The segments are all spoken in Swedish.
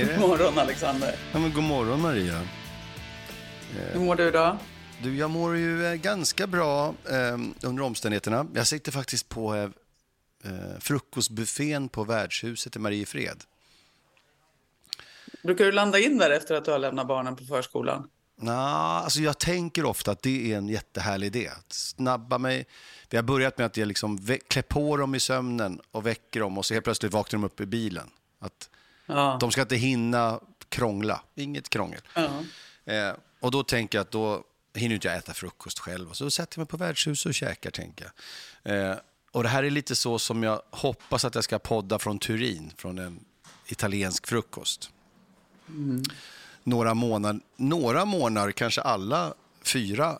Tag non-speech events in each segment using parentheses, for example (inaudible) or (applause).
Är det? God morgon Alexander. Ja, men god morgon Maria. Hur mår du idag? Du, jag mår ju eh, ganska bra eh, under omständigheterna. Jag sitter faktiskt på eh, eh, frukostbuffén på värdshuset i Mariefred. Brukar du landa in där efter att du har lämnat barnen på förskolan? Nah, alltså jag tänker ofta att det är en jättehärlig idé. Att snabba mig. Vi har börjat med att jag liksom klär på dem i sömnen och väcker dem och så helt plötsligt vaknar de upp i bilen. Att Ja. de ska inte hinna krångla. Inget krångel. ja. Eh, och då tänker jag att då hinner inte jag äta frukost själv. Så sätter jag mig på värdshuset och käkar, tänker jag. Eh, och det här är lite så som jag hoppas att jag ska podda från Turin, från en italiensk frukost. Några månader, några månader, kanske alla fyra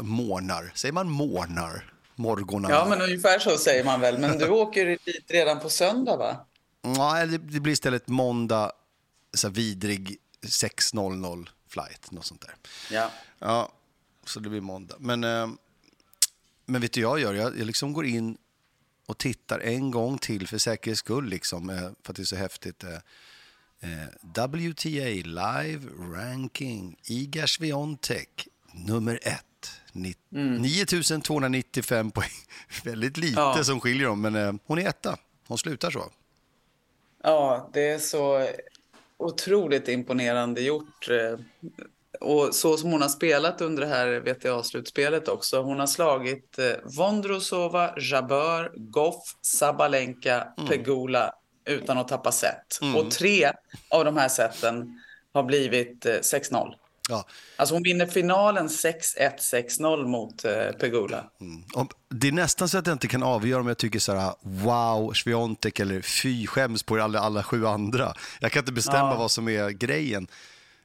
månader. Säger man månader? Morgonar? ja, men ungefär så säger man väl. Men du (laughs) åker dit redan på söndag, va? Nej, det, blir istället måndag, så vidrig 6.00 flight, något sånt där. Ja. Ja, så det blir måndag. Men, eh, men vet du jag gör? Jag, jag liksom går in och tittar en gång till för säkerhets skull, liksom, eh, för att det är så häftigt. Eh, WTA Live Ranking, Iga Swiatek, nummer ett. Ni, 9295 poäng. (laughs) Väldigt lite Ja. som skiljer dem, men hon är etta. Hon slutar så. Ja, det är så otroligt imponerande gjort. eh, Och så som hon har spelat under det här VTA-slutspelet också. Hon har slagit eh, Vondrosova, Jabeur, Goff, Sabalenka, Pegula utan att tappa set. Och tre av de här seten har blivit eh, 6-0. Ja. Alltså hon vinner finalen 6-1, 6-0 mot eh, Pegula. Om, det är nästan så att jag inte kan avgöra om jag tycker så här, wow, Sviontek eller fy, skäms på er alla, alla sju andra. Jag kan inte bestämma Ja. vad som är grejen.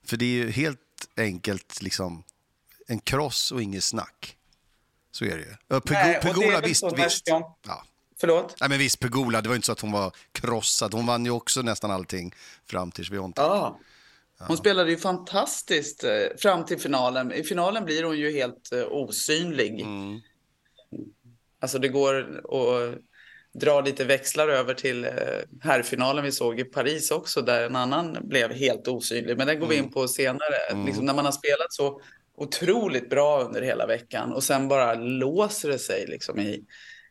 För det är ju helt enkelt liksom en kross och inget snack. Så är det ju. Pegula, visst, visst. Ja. Förlåt? Nej, men visst, Pegula, det var inte så att hon var krossad. Hon vann ju också nästan allting fram till Sviontek. Ja. Hon spelade ju fantastiskt eh, fram till finalen. I finalen blir hon ju helt eh, osynlig. Mm. Alltså det går att dra lite växlar över till eh, herrfinalen vi såg i Paris också där en annan blev helt osynlig. Men den går vi Mm. in på senare. Liksom när man har spelat så otroligt bra under hela veckan och sen bara låser det sig liksom i,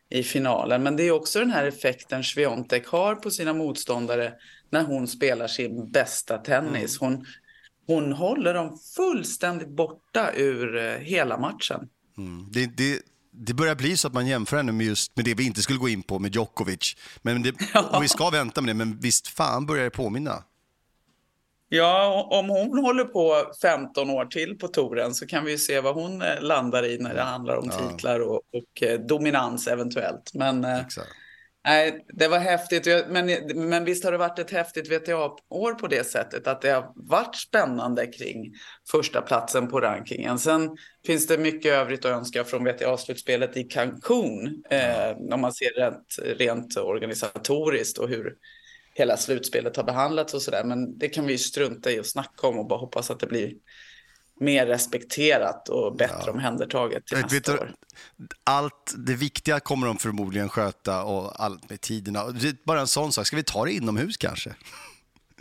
i finalen. Men det är också den här effekten Sviontek har på sina motståndare när hon spelar sin bästa tennis. Hon, hon håller dem fullständigt borta ur eh, hela matchen. Mm. Det, det, det börjar bli så att man jämför henne med just med det vi inte skulle gå in på, med Djokovic. Men det, (laughs) och vi ska vänta med det, men visst fan börjar det påminna. Ja, om hon håller på 15 år till på touren så kan vi se vad hon eh, landar i när det handlar om titlar och, och eh, dominans eventuellt. Men Exakt. Nej, det var häftigt. Men, men visst har det varit ett häftigt VTA-år på det sättet att det har varit spännande kring första platsen på rankingen. Sen finns det mycket övrigt att önska från VTA-slutspelet i Cancun eh, om man ser rent, rent organisatoriskt och hur hela slutspelet har behandlats och sådär. Men det kan vi ju strunta i och snacka om och bara hoppas att det blir mer respekterat och bättre omhändertaget till Vet nästa du, år. allt det viktiga kommer de förmodligen sköta och allt med tiderna. Det är bara en sån sak. Ska vi ta det inomhus kanske?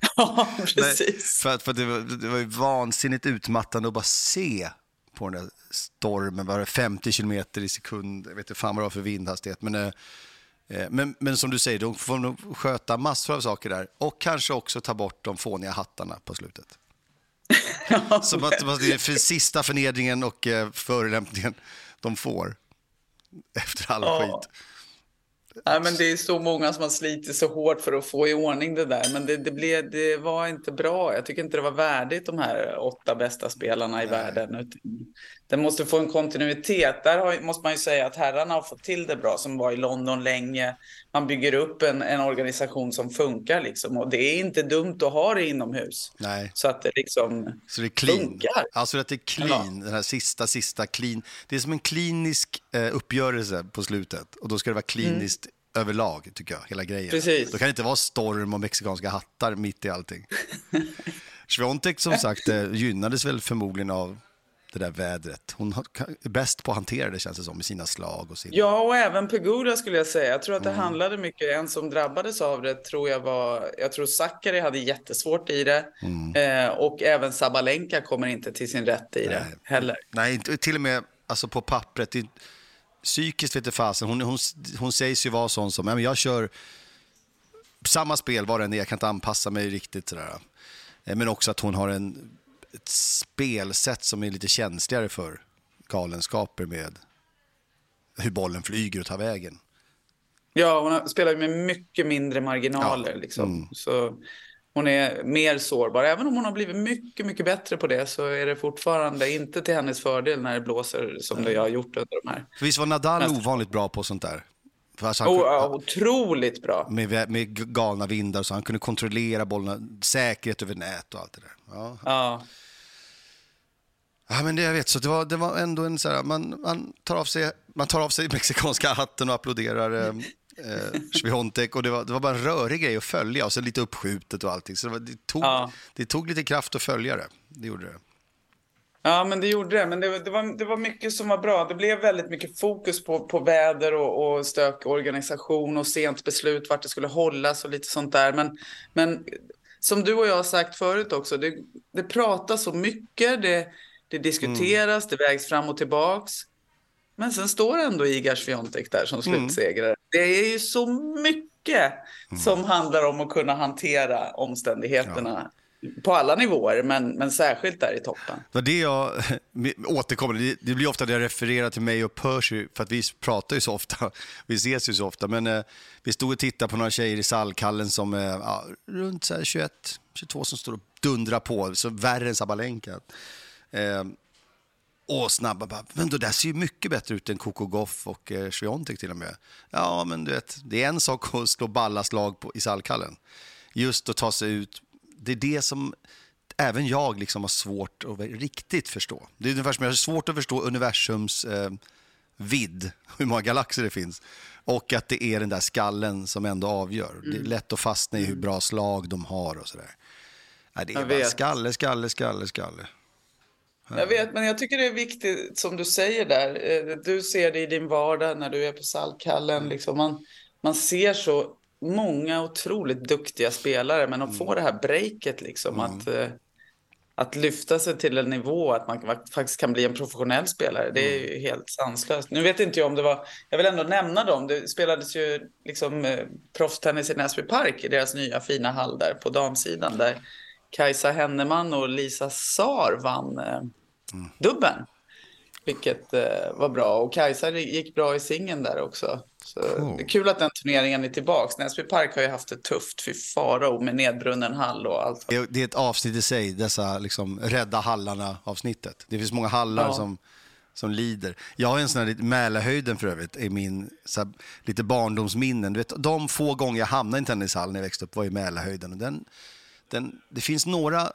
(laughs) Ja, precis. för att, för det, var, det var ju vansinnigt utmattande att bara se på den där stormen. Var det 50 kilometer i sekund? Jag vet inte fan vad det var för vindhastighet. Men, eh, eh, men, men som du säger, de får nog sköta massor av saker där. Och kanske också ta bort de fåniga hattarna på slutet. Som att, det är för sista förnedringen och eh, förolämpningen de får. Efter all Ja. skit. Nej, men det är så många som har slitit så hårt för att få i ordning det där. Men det, det, blev, det var inte bra. Jag tycker inte det var värdigt de här åtta bästa spelarna i världen. Det måste få en kontinuitet. Där har, måste man ju säga att herrarna har fått till det bra som var i London länge. Man bygger upp en, en organisation som funkar liksom. Och det är inte dumt att ha det inomhus. Nej. Så att det liksom Så det är clean. funkar. Alltså att det är clean, den här sista, sista clean. Det är som en klinisk eh, uppgörelse på slutet. Och då ska det vara kliniskt överlag, tycker jag, hela grejen. Precis. Då kan det inte vara storm och mexikanska hattar mitt i allting. (laughs) Svontek, som sagt, eh, gynnades väl förmodligen av det där vädret. Hon är bäst på att hantera det känns det som, med sina slag och sin... Ja, och även Pegula skulle jag säga. Jag tror att det mm. handlade mycket, en som drabbades av det tror jag var, jag tror Sakari hade jättesvårt i det. Mm. Eh, och även Sabalenka kommer inte till sin rätt i Nej. det heller. Nej, till och med alltså på pappret. Det, psykiskt vet fasen. Hon, hon, hon sägs ju vara sån som, men jag kör samma spel var det än är, jag kan inte anpassa mig riktigt sådär. Eh, men också att hon har en, ett spelsätt som är lite känsligare för galenskaper med hur bollen flyger och tar vägen. Ja, hon spelar med mycket mindre marginaler. Ja. Liksom. Mm. Så hon är mer sårbar. Även om hon har blivit mycket, mycket bättre på det så är det fortfarande inte till hennes fördel när det blåser som mm. det har gjort under de här. Visst var Nadal Nästa. ovanligt bra på sånt där? Alltså han, oh, otroligt bra. Med, med galna vindar så han kunde kontrollera bollarna, säkerhet över nät och allt det där. Ja. ja. Ja, men det jag vet, så det var, det var ändå en så här, man, man, tar av sig, man tar av sig (laughs) mexikanska hatten och applåderar eh, eh, Sviontek och det var, det var bara en rörig grej att följa och så lite uppskjutet och allting. Så det, var, det, tog, ja. det tog lite kraft att följa det, det gjorde det. Ja, men det gjorde det. Men det, det, var, det var mycket som var bra. Det blev väldigt mycket fokus på, på väder och, och stök organisation och sent beslut vart det skulle hållas och lite sånt där. Men, men som du och jag har sagt förut också, det, det pratas så mycket, det, det diskuteras, mm. det vägs fram och tillbaks. Men sen står ändå Iga Swiatek där som mm. slutsegrare. Mm. Det är ju så mycket mm. som handlar om att kunna hantera omständigheterna. Ja på alla nivåer, men, men särskilt där i toppen. Det det jag (laughs) återkommer det, blir ofta det jag refererar till mig och Percy, för att vi pratar ju så ofta, (laughs) vi ses ju så ofta, men eh, vi stod och tittade på några tjejer i Sallkallen som är ja, runt så 21, 22 som står och dundrar på, så värre än Sabalenka. Eh, och snabba bara, men det där ser ju mycket bättre ut än Coco Goff och eh, Sviontek till och med. Ja, men du vet, det är en sak att slå ballaslag på, i Sallkallen. Just att ta sig ut det är det som även jag liksom har svårt att riktigt förstå. Det är ungefär som jag har svårt att förstå universums eh, vidd, hur många galaxer det finns. Och att det är den där skallen som ändå avgör. Mm. Det är mm. lätt att fastna i hur bra slag de har och sådär. Nej, det är jag bara vet. skalle, skalle, skalle, skalle. Jag vet, men jag tycker det är viktigt som du säger där. Eh, du ser det i din vardag när du är på Saltkallen. Mm. Liksom man, man ser så många otroligt duktiga spelare, men att mm. få det här breaket liksom. Mm. Att, eh, att lyfta sig till en nivå att man faktiskt kan bli en professionell spelare, det är ju mm. helt sanslöst. Nu vet inte jag om det var, jag vill ändå nämna dem, det spelades ju liksom eh, proffstennis i Näsby Park i deras nya fina hall där på damsidan där Kajsa Henneman och Lisa Sar vann eh, mm. dubben. Vilket eh, var bra och Kajsa gick bra i singeln där också. Så cool. Det är kul att den turneringen är tillbaka. Näsby Park har ju haft det tufft, fy farao, med nedbrunnen hall och allt. Det är ett avsnitt i sig, dessa liksom, rädda hallarna-avsnittet. Det finns många hallar ja. som, som lider. Jag har en sån här, Mälarhöjden för övrigt, i min här, lite barndomsminnen. Du vet, de få gånger jag hamnade i en tennishall när jag växte upp var i Mälarhöjden. Och den, den, det finns några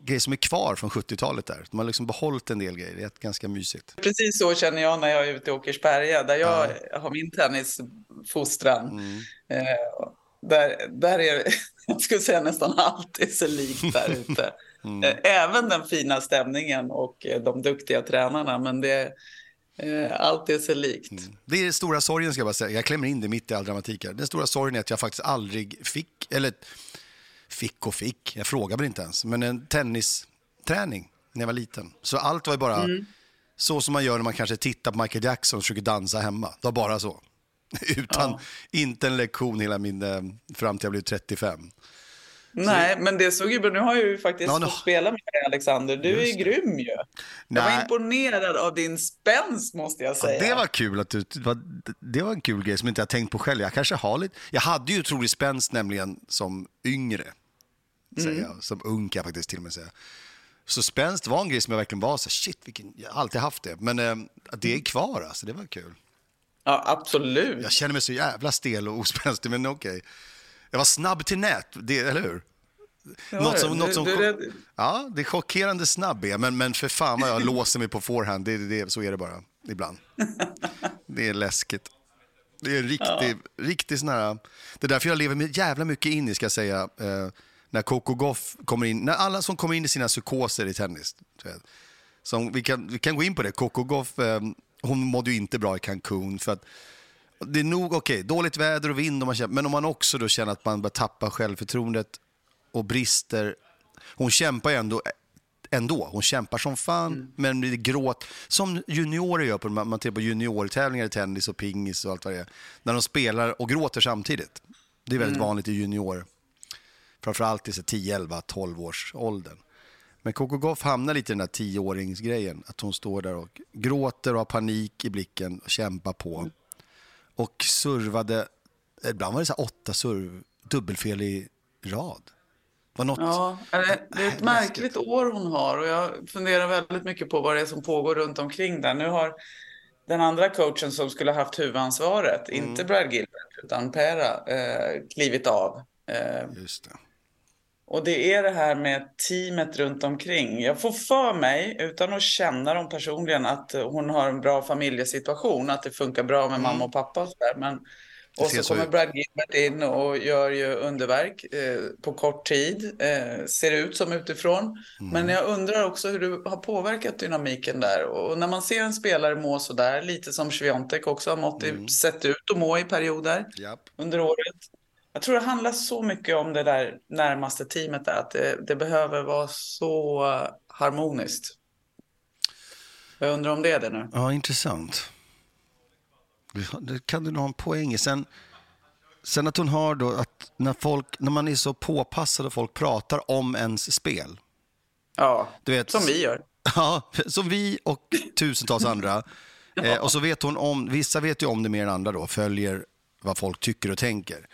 grejer som är kvar från 70-talet där. De har liksom behållit en del grejer. Det är ganska mysigt. Precis så känner jag när jag är ute i Åkersberga, där jag ja. har min tennisfostran. Mm. Eh, där, där är (laughs) jag skulle säga nästan alltid så likt där ute. (laughs) Mm. Eh, även den fina stämningen och eh, de duktiga tränarna, men det eh, allt är så likt. Mm. Det är den stora sorgen, ska jag bara säga. Jag klämmer in det mitt i all dramatik här. Den stora sorgen är att jag faktiskt aldrig fick, eller fick och fick, jag frågade inte ens, men en tennisträning när jag var liten. Så allt var ju bara mm. så som man gör när man kanske tittar på Michael Jackson och försöker dansa hemma. Det var bara så. (laughs) Utan, ja. inte en lektion hela min, eh, fram till jag blev 35. Nej, så... men det såg ju bra Nu har jag ju faktiskt ja, no. fått spela med dig, Alexander. Du Just är grym ju. Jag var imponerad av din spänst, måste jag säga. Ja, det var kul. att du, det var en kul grej som inte jag tänkt på själv. Jag kanske har lite... Jag hade ju otrolig spänst nämligen som yngre. Mm. Jag, som ung kan jag faktiskt till och med säga. Så spänst var en grej som jag verkligen var så shit, vilken, jag har alltid haft det. Men eh, det är kvar alltså, det var kul. Ja, absolut. Jag känner mig så jävla stel och ospänstig, men okej. Okay. Jag var snabb till nät, det, eller hur? Ja, något som, något som, det, det, ja, det är chockerande snabb är men, men för fan vad jag (laughs) låser mig på forehand. Det, det, så är det bara ibland. Det är läskigt. Det är en riktig, ja. riktig sån här... Det är därför jag lever jävla mycket in i, ska jag säga, eh, när Coco Goff kommer in, när alla som kommer in i sina psykoser i tennis, Som, vi, kan, vi kan gå in på det. Coco Goff, eh, hon mådde ju inte bra i Cancun. För att det är nog okej, okay, dåligt väder och vind, om man känner, men om man också då känner att man börjar tappa självförtroendet och brister. Hon kämpar ju ändå, ändå. Hon kämpar som fan, mm. men det är gråt. Som juniorer gör, på, man tittar på juniortävlingar i tennis och pingis och allt vad det är. När de spelar och gråter samtidigt. Det är väldigt mm. vanligt i junior. Framförallt i 10, 11, 12 års åldern. Men Coco Goff hamnar lite i den där tioåringsgrejen. Att hon står där och gråter och har panik i blicken och kämpar på. Och servade, ibland var det så åtta serv, dubbelfel i rad. Var något... Ja, det är ett märkligt år hon har och jag funderar väldigt mycket på vad det är som pågår runt omkring där. Nu har den andra coachen som skulle haft huvudansvaret, mm. inte Brad Gilbert utan Pera, eh, klivit av. Eh, Just det. Och det är det här med teamet runt omkring. Jag får för mig, utan att känna dem personligen, att hon har en bra familjesituation, att det funkar bra med mm. mamma och pappa och sådär. Men och så kommer Brad Gilbert in och gör ju underverk eh, på kort tid. Eh, ser ut som utifrån. Mm. Men jag undrar också hur du har påverkat dynamiken där. Och när man ser en spelare må sådär, lite som Sviontek också har mått, mm. sett ut att må i perioder yep. under året. Jag tror det handlar så mycket om det där närmaste teamet där, att det, det behöver vara så harmoniskt. Jag undrar om det är det nu. Ja, intressant. Det kan du nog ha en poäng i. Sen, sen att hon har då att när, folk, när man är så påpassad och folk pratar om ens spel. Ja, du vet, som vi gör. (laughs) Ja, som vi och tusentals andra. ja. (laughs) eh, och så vet hon om, vissa vet ju om det mer än andra då, följer vad folk tycker och tänker.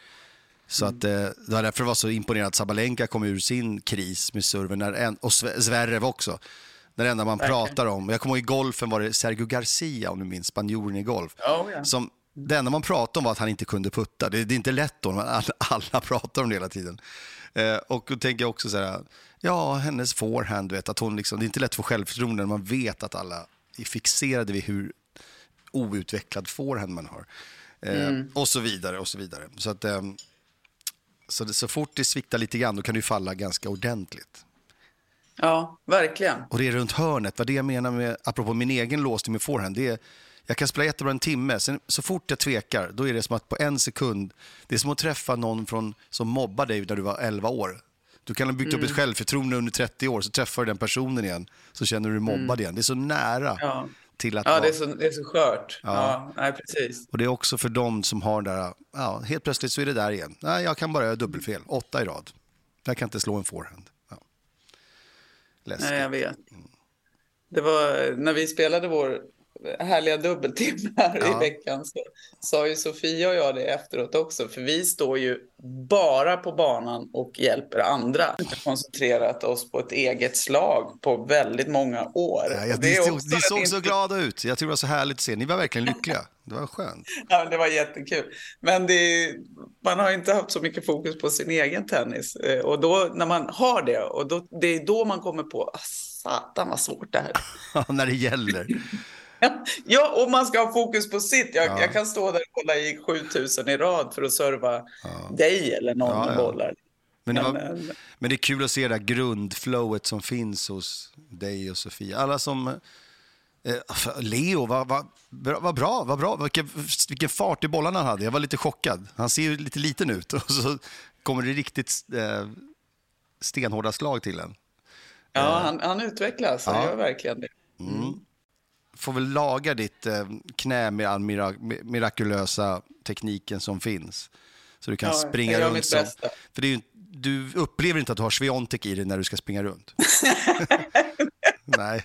Så att, eh, det var därför det var så imponerande att Sabalenka kom ur sin kris med serven, en, och Zverev också. Det enda man Verkligen. pratar om. Jag kommer ihåg i golfen var det Sergio Garcia, om du minns, spanjoren i golf. Oh, yeah. som, det enda man pratade om var att han inte kunde putta. Det, det är inte lätt då, men alla, alla pratar om det hela tiden. Eh, och då tänker jag också så här, ja, hennes forehand, vet, att hon liksom, det är inte lätt få självförtroende när man vet att alla är fixerade vid hur outvecklad forehand man har. Eh, mm. Och så vidare, och så vidare. Så att... Eh, så, det, så fort det sviktar lite grann, då kan det falla ganska ordentligt. Ja, verkligen. Och det är runt hörnet. Vad det jag menar med, apropå min egen låsning med forehand, det är, jag kan spela jättebra en timme, sen, så fort jag tvekar, då är det som att på en sekund, det är som att träffa någon från, som mobbar dig när du var 11 år. Du kan ha byggt mm. upp ett självförtroende under 30 år, så träffar du den personen igen, så känner du dig mobbad mm. igen. Det är så nära. Ja. Till att ja, vara... det, är så, det är så skört. Ja. ja. nej, precis. Och det är också för dem som har där, ja, helt plötsligt så är det där igen. Nej, jag kan bara göra dubbelfel, åtta i rad. Jag kan inte slå en forehand. Ja. Läskigt. Nej, jag vet. Det var när vi spelade vår härliga dubbeltimme här ja. i veckan så sa ju Sofia och jag det efteråt också. För vi står ju bara på banan och hjälper andra. Vi har koncentrerat oss på ett eget slag på väldigt många år. Ja, ja, ni, såg, ni såg så glada ut. Jag tycker det var så härligt att se. Ni var verkligen lyckliga. Det var skönt. Ja, det var jättekul. Men det, man har inte haft så mycket fokus på sin egen tennis. Eh, och då när man har det, och då, det är då man kommer på, ah, satan vad svårt det här (laughs) är. när det gäller. (laughs) ja, och man ska ha fokus på sitt. Jag, ja. jag kan stå där och kolla i 7000 i rad för att serva ja. dig eller någon ja, ja. bollar. Men det, var, men, eh, men det är kul att se det grundflowet som finns hos dig och Sofia. Alla som... Eh, Leo, vad, vad, vad bra, vad bra. Vilken, vilken fart i bollarna han hade. Jag var lite chockad. Han ser ju lite liten ut (laughs) och så kommer det riktigt eh, stenhårda slag till en. Ja, eh. han, han utvecklas. Han gör verkligen det. Mm. Får väl laga ditt eh, knä med all mirakulösa tekniken som finns. Så du kan ja, springa runt. Som, för det är ju, du upplever inte att du har Sviontek i dig när du ska springa runt. (laughs) Nej.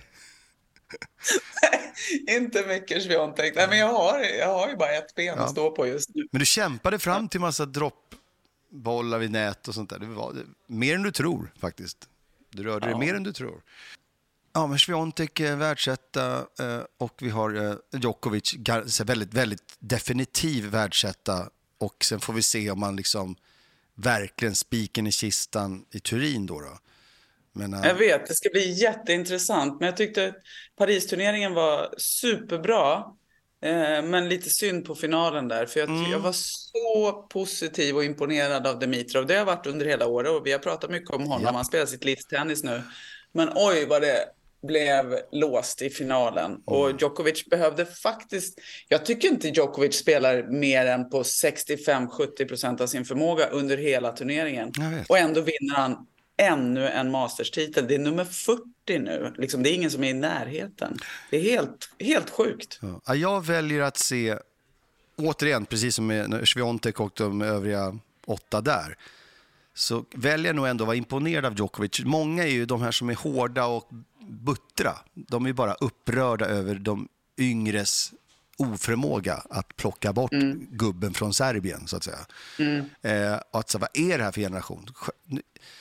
(laughs) inte mycket Sviontek. Nej, men jag har, jag har ju bara ett ben ja. att stå på just nu. Men du kämpade fram till massa droppbollar vid nät och sånt där. Det var mer än du tror faktiskt. Du rörde ja. dig mer än du tror. Ja, men Sviontek är världsetta eh, och vi har eh, Djokovic, väldigt, väldigt definitiv världsetta. Och sen får vi se om man liksom verkligen spiken i kistan i Turin då. då. Men. Jag vet, det ska bli jätteintressant. Men jag tyckte Paris-turneringen var superbra. Eh, men lite synd på finalen där. För jag, mm. jag var så positiv och imponerad av Dimitrov. Det har varit under hela året och vi har pratat mycket om honom. Ja. Han spelar sitt livs tennis nu. Men oj vad det blev låst i finalen. Och mm. Djokovic behövde faktiskt... Jag tycker inte Djokovic spelar mer än på 65-70 procent av sin förmåga under hela turneringen. Och ändå vinner han ännu en masterstitel. Det är nummer 40 nu. Liksom, det är ingen som är i närheten. Det är helt, helt sjukt. Ja. Jag väljer att se, återigen, precis som med Sviontek och de övriga åtta där, så väljer jag nog ändå att vara imponerad av Djokovic. Många är ju de här som är hårda och buttra. De är bara upprörda över de yngres oförmåga att plocka bort mm. gubben från Serbien, så att säga. Mm. Eh, att, så, vad är det här för generation?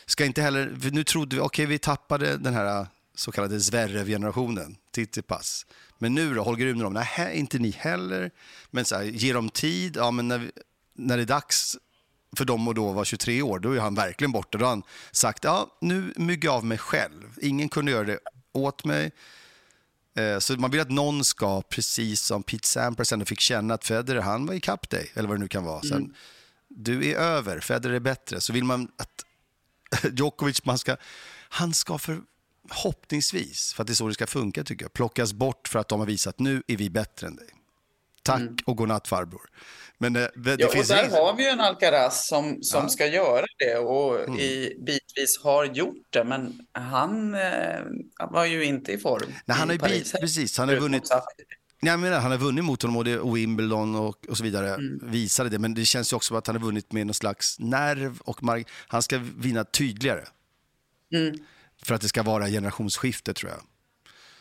Ska inte heller, nu trodde vi, okej, okay, vi tappade den här så kallade Zverev-generationen, Tsitsipas. Men nu då, Holger Rune, nej, inte ni heller. Men så här, ge dem tid, ja, men när, när det är dags för dem att då vara 23 år, då är han verkligen borta. Då har han sagt, ja, nu myggar jag av mig själv. Ingen kunde göra det åt mig. Eh, så man vill att någon ska, precis som Pete Sampras ändå fick känna att Federer, han var ikapp dig, eller vad det nu kan vara. Sen, mm. Du är över, Federer är bättre. Så vill man att (laughs) Djokovic, man ska, han ska förhoppningsvis, för att det är så det ska funka tycker jag, plockas bort för att de har visat nu är vi bättre än dig. Tack mm. och godnatt farbror. Men det, det, ja, finns och där har vi ju en Alcaraz som, som ja. ska göra det och mm. i, bitvis har gjort det. Men han eh, var ju inte i form Nej, han har. Bit, precis, han har vunnit. Nej, menar, han har vunnit mot honom och, det, och Wimbledon och, och så vidare mm. visade det. Men det känns ju också som att han har vunnit med någon slags nerv och Han ska vinna tydligare. Mm. För att det ska vara generationsskifte tror jag.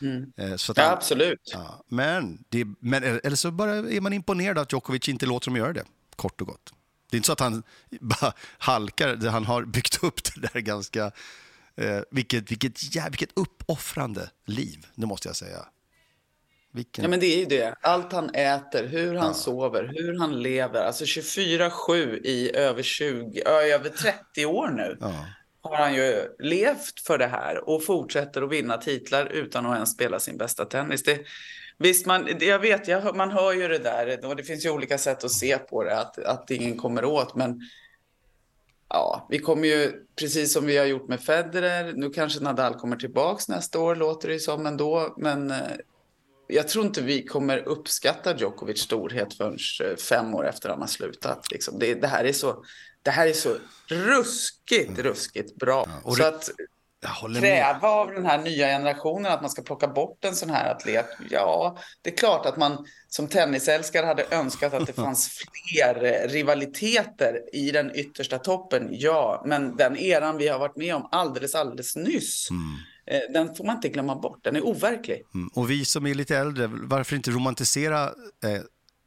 Mm. Eh, så ja, han, absolut. Ja, men, det, men eller så bara är man imponerad att Djokovic inte låter dem göra det, kort och gott. Det är inte så att han (laughs) bara halkar, han har byggt upp det där ganska... Eh, vilket, vilket, ja, vilket uppoffrande liv, det måste jag säga. Vilken... Ja, men det är ju det. Allt han äter, hur han ja. sover, hur han lever. Alltså 24-7 i över, 20, över 30 år nu. Ja har han ju levt för det här och fortsätter att vinna titlar utan att ens spela sin bästa tennis. Det, visst, man, jag vet, jag, man hör ju det där och det finns ju olika sätt att se på det, att, att ingen kommer åt. Men ja, vi kommer ju, precis som vi har gjort med Federer, nu kanske Nadal kommer tillbaks nästa år, låter det som ändå. Men eh, jag tror inte vi kommer uppskatta Djokovic storhet förrän eh, fem år efter han har slutat. Liksom. Det, det, här är så, det här är så ruskigt, mm. ruskigt bra. Ja, så att kräva med. av den här nya generationen att man ska plocka bort en sån här atlet. Ja, det är klart att man som tennisälskare hade önskat att det (laughs) fanns fler rivaliteter i den yttersta toppen. Ja, men den eran vi har varit med om alldeles, alldeles nyss. Mm. Eh, den får man inte glömma bort. Den är overklig. Mm. Och vi som är lite äldre, varför inte romantisera eh,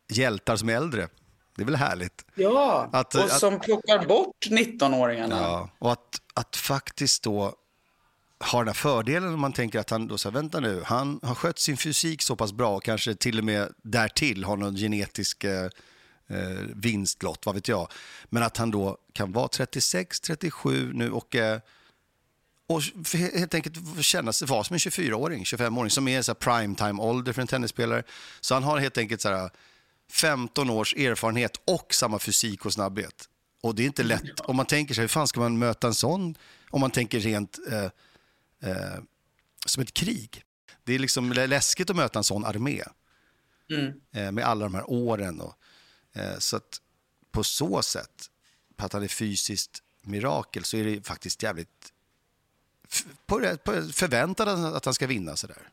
hjältar som är äldre? Det är väl härligt? Ja, att, och som att, plockar bort 19-åringarna. Ja, och att, att faktiskt då ha den här fördelen om man tänker att han då säger, vänta nu, han har skött sin fysik så pass bra, kanske till och med därtill har någon genetisk eh, eh vinstlott, vad vet jag. Men att han då kan vara 36, 37 nu och eh, och helt enkelt känna sig vara som en 24-åring, 25-åring som är så prime time ålder för en tennisspelare. Så han har helt enkelt så här 15 års erfarenhet och samma fysik och snabbhet. Och det är inte lätt. Om man tänker sig, hur fan ska man möta en sån? Om man tänker rent eh, eh, som ett krig. Det är liksom läskigt att möta en sån armé. Mm. Eh, med alla de här åren. Och, eh, så att på så sätt, på att han är fysiskt mirakel, så är det faktiskt jävligt på, på, förväntat att han ska vinna sådär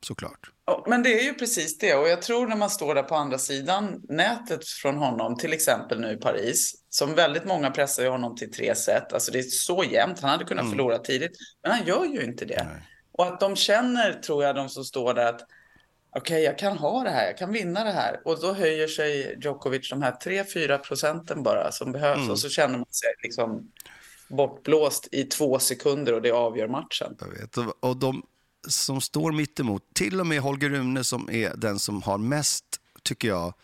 såklart. men det är ju precis det. Och jag tror när man står där på andra sidan nätet från honom, till exempel nu i Paris, som väldigt många pressar ju honom till tre set. Alltså det är så jämnt. Han hade kunnat mm. förlora tidigt, men han gör ju inte det. Nej. Och att de känner, tror jag, de som står där att okej, okay, jag kan ha det här, jag kan vinna det här. Och då höjer sig Djokovic de här 3-4 procenten bara som behövs. Mm. Och så känner man sig liksom bortblåst i två sekunder och det avgör matchen. Jag vet. Och de som står mitt emot, till och med Holger Rune som är den som har mest, tycker jag,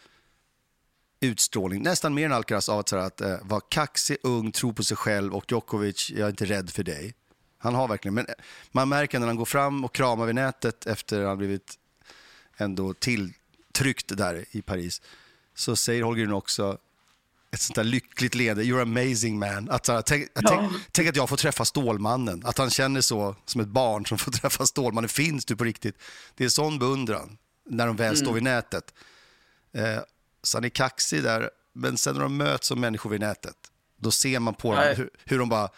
utstrålning, nästan mer än Alcaraz av att, så att eh, vara kaxig, ung, tro på sig själv och Djokovic, jag är inte rädd för dig. Han har verkligen, men eh, man märker när han går fram och kramar vid nätet efter att han blivit ändå tilltryckt där i Paris, så säger Holger Rune också, ett sånt där lyckligt leende, you're amazing man. Att, här, tänk, ja. tänk, tänk, att jag får träffa Stålmannen, att han känner så som ett barn som får (laughs) träffa Stålmannen. Finns du på riktigt? Det är sån beundran när de väl mm. står vid nätet. Eh, så han är kaxig där, men sen när de möts som människor vid nätet, då ser man på dem hur, hur de bara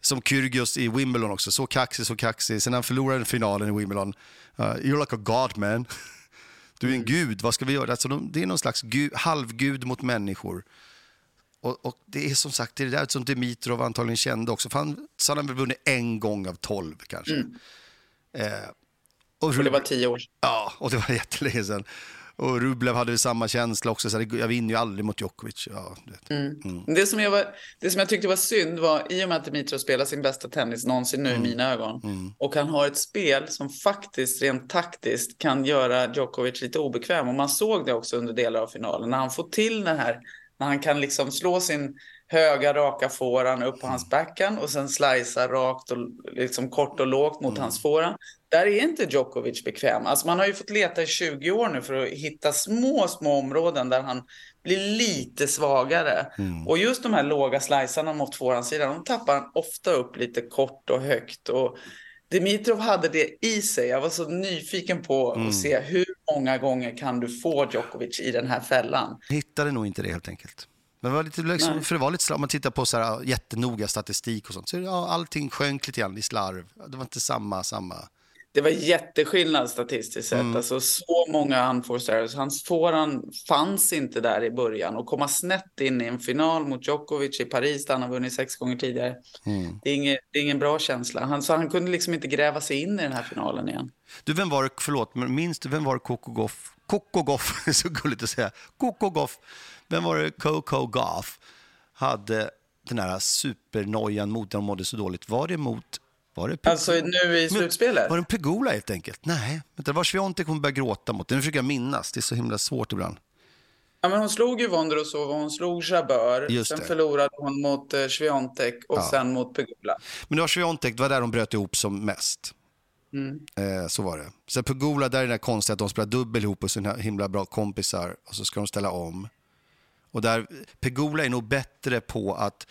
som Kyrgios i Wimbledon också. Så kaxig, så kaxig. Sen när han förlorade finalen i Wimbledon, uh, you're like a god man. (laughs) Du är en mm. gud, vad ska vi göra? Alltså, det är någon slags gud, halvgud mot människor. Och, och, det är som sagt det där som Dimitrov antagligen kände också. För han, han har väl vunnit en gång av tolv kanske. Mm. Eh, och, och, det var tio år sedan. Ja, och det var (laughs) jättelänge sedan. Och Rublev hade samma känsla också, så jag vinner ju aldrig mot Djokovic. Ja, mm. Mm. Det, som jag var, det som jag tyckte var synd var, i och med att Dimitrov spelar sin bästa tennis någonsin nu mm. i mina ögon, mm. och han har ett spel som faktiskt rent taktiskt kan göra Djokovic lite obekväm. Och man såg det också under delar av finalen, när han får till den här, när han kan liksom slå sin höga raka fåran upp på hans backhand och sen slicea rakt och liksom kort och lågt mot mm. hans fåran. Där är inte Djokovic bekväm. Alltså man har ju fått leta i 20 år nu för att hitta små, små områden där han blir lite svagare. Mm. Och just de här låga slicearna mot forehandsidan, de tappar han ofta upp lite kort och högt. Och Dimitrov hade det i sig. Jag var så nyfiken på mm. att se hur många gånger kan du få Djokovic i den här fällan. Hittade nog inte det helt enkelt. Men det var lite, liksom, för det var lite, om man tittar på så här, jättenoga statistik och sånt, så ja, allting sjönk lite grann i slarv. Det var inte samma, samma. Det var jätteskillnad statistiskt sett. Mm. Alltså så många unforced errors. Hans foran fanns inte där i början. Och komma snett in i en final mot Djokovic i Paris där han har vunnit sex gånger tidigare. Mm. Det, är ingen, det är ingen bra känsla. Han, så han kunde liksom inte gräva sig in i den här finalen igen. Du, vem var det, förlåt, men minns du, vem var det Coco Goff? Coco Goff, (laughs) så gulligt att säga. Coco Goff vem var det Coco Goff hade den här supernojan mot när de mådde så dåligt? Var det mot... Var det alltså nu i slutspelet? Var det Pegula helt enkelt? Nej, det var Sviontek hon började gråta mot. Den försöker jag minnas. Det är så himla svårt ibland. Ja, men hon slog ju Vondrosova, hon slog Jabeur, sen förlorade hon mot eh, Sviontek och ja. sen mot Pegula. Men det var Sviontek, det var där de bröt ihop som mest. Mm. Eh, så var det. Sen Pegula, där är det konstiga att de spelar dubbel ihop och så himla bra kompisar och så ska de ställa om. Och där Pegula är nog bättre på att,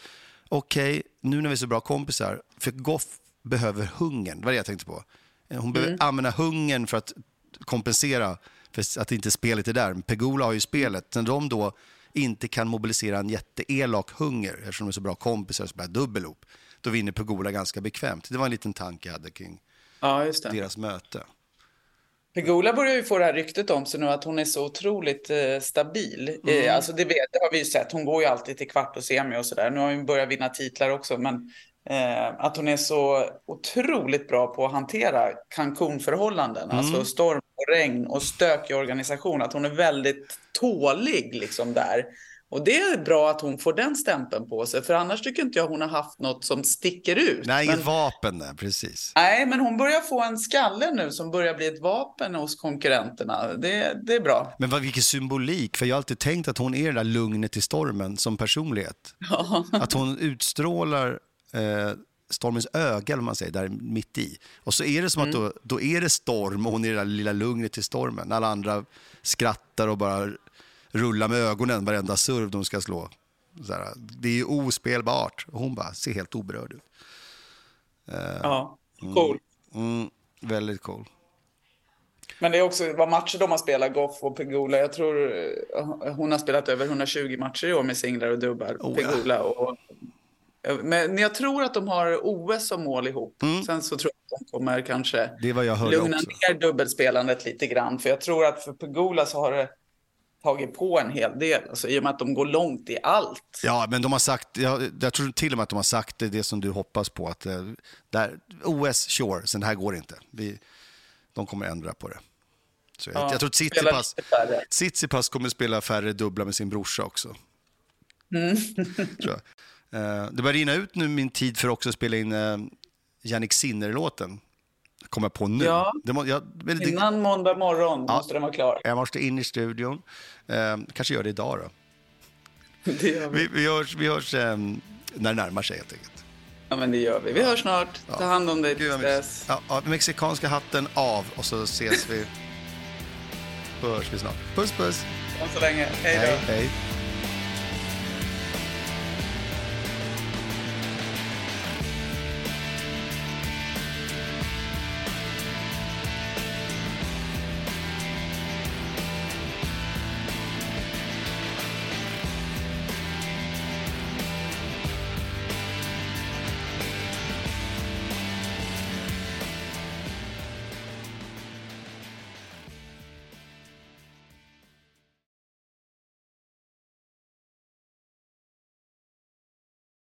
okej, okay, nu när vi är så bra kompisar, för Goff behöver hungern, det var det jag tänkte på. Hon mm. behöver använda hungern för att kompensera för att inte spelet är där. Pegula har ju spelet. När de då inte kan mobilisera en jätteelak hunger eftersom de är så bra kompisar och spelar dubbelop, då vinner Pegula ganska bekvämt. Det var en liten tanke jag hade kring ja, deras möte. Pegula börjar ju få det här ryktet om sig nu att hon är så otroligt eh, stabil. Eh, mm. Eh, alltså det, vet, det, har vi ju sett. Hon går ju alltid till kvart och semi och sådär. Nu har hon börjat vinna titlar också. Men eh, att hon är så otroligt bra på att hantera Cancún-förhållanden. Mm. Alltså storm och regn och stökig organisation. Att hon är väldigt tålig liksom där. Och det är bra att hon får den stämpeln på sig, för annars tycker inte jag hon har haft något som sticker ut. Nej, inget vapen där, precis. Nej, men hon börjar få en skalle nu som börjar bli ett vapen hos konkurrenterna. Det, det är bra. Men vad, vilken symbolik, för jag har alltid tänkt att hon är det där lugnet i stormen som personlighet. (laughs) Ja. Att hon utstrålar eh, stormens öga, om man säger, där mitt i. Och så är det som mm. att då, då är det storm och hon är det där lilla lugnet i stormen. Alla andra skrattar och bara rulla med ögonen varenda serv de ska slå. Här, det är ju ospelbart. Och hon bara ser helt oberörd ut. Uh, ja, cool. Mm, mm, väldigt cool. Men det är också vad matcher de har spelat, Goff och Pegula. Jag tror eh, hon har spelat över 120 matcher i år med singlar och dubbar, oh, Pegula. Ja. Och, men jag tror att de har OS som mål ihop. Mm. Sen så tror jag att de kommer kanske det var jag lugna också. ner dubbelspelandet lite grann. För jag tror att för Pegula så har det tagit på en hel del, alltså, i och med att de går långt i allt. Ja, men de har sagt, jag, jag tror till och med att de har sagt det, det som du hoppas på, att eh, där, OS, sure, sen här går det inte. Vi, de kommer ändra på det. Så jag, ja, jag tror att Tsitsipas, Tsitsipas kommer spela färre dubbla med sin brorsa också. Mm. Eh, det börjar rinna ut nu min tid för också att spela in Jannik Sinner-låten kommer jag på nu. Ja, må, jag, det, innan måndag morgon ja, måste den vara klar. Jag måste in i studion. Eh, kanske gör det idag då. (laughs) Det gör vi. Vi, vi hörs, vi hörs eh, när det närmar sig helt enkelt. Ja, men det gör vi. Vi hörs snart. Ja. Ta hand om dig tills dess. Ja, ja, mexikanska hatten av och så ses vi. Då hörs vi snart. Puss, puss. Än så länge. Hej då. Hej, hej.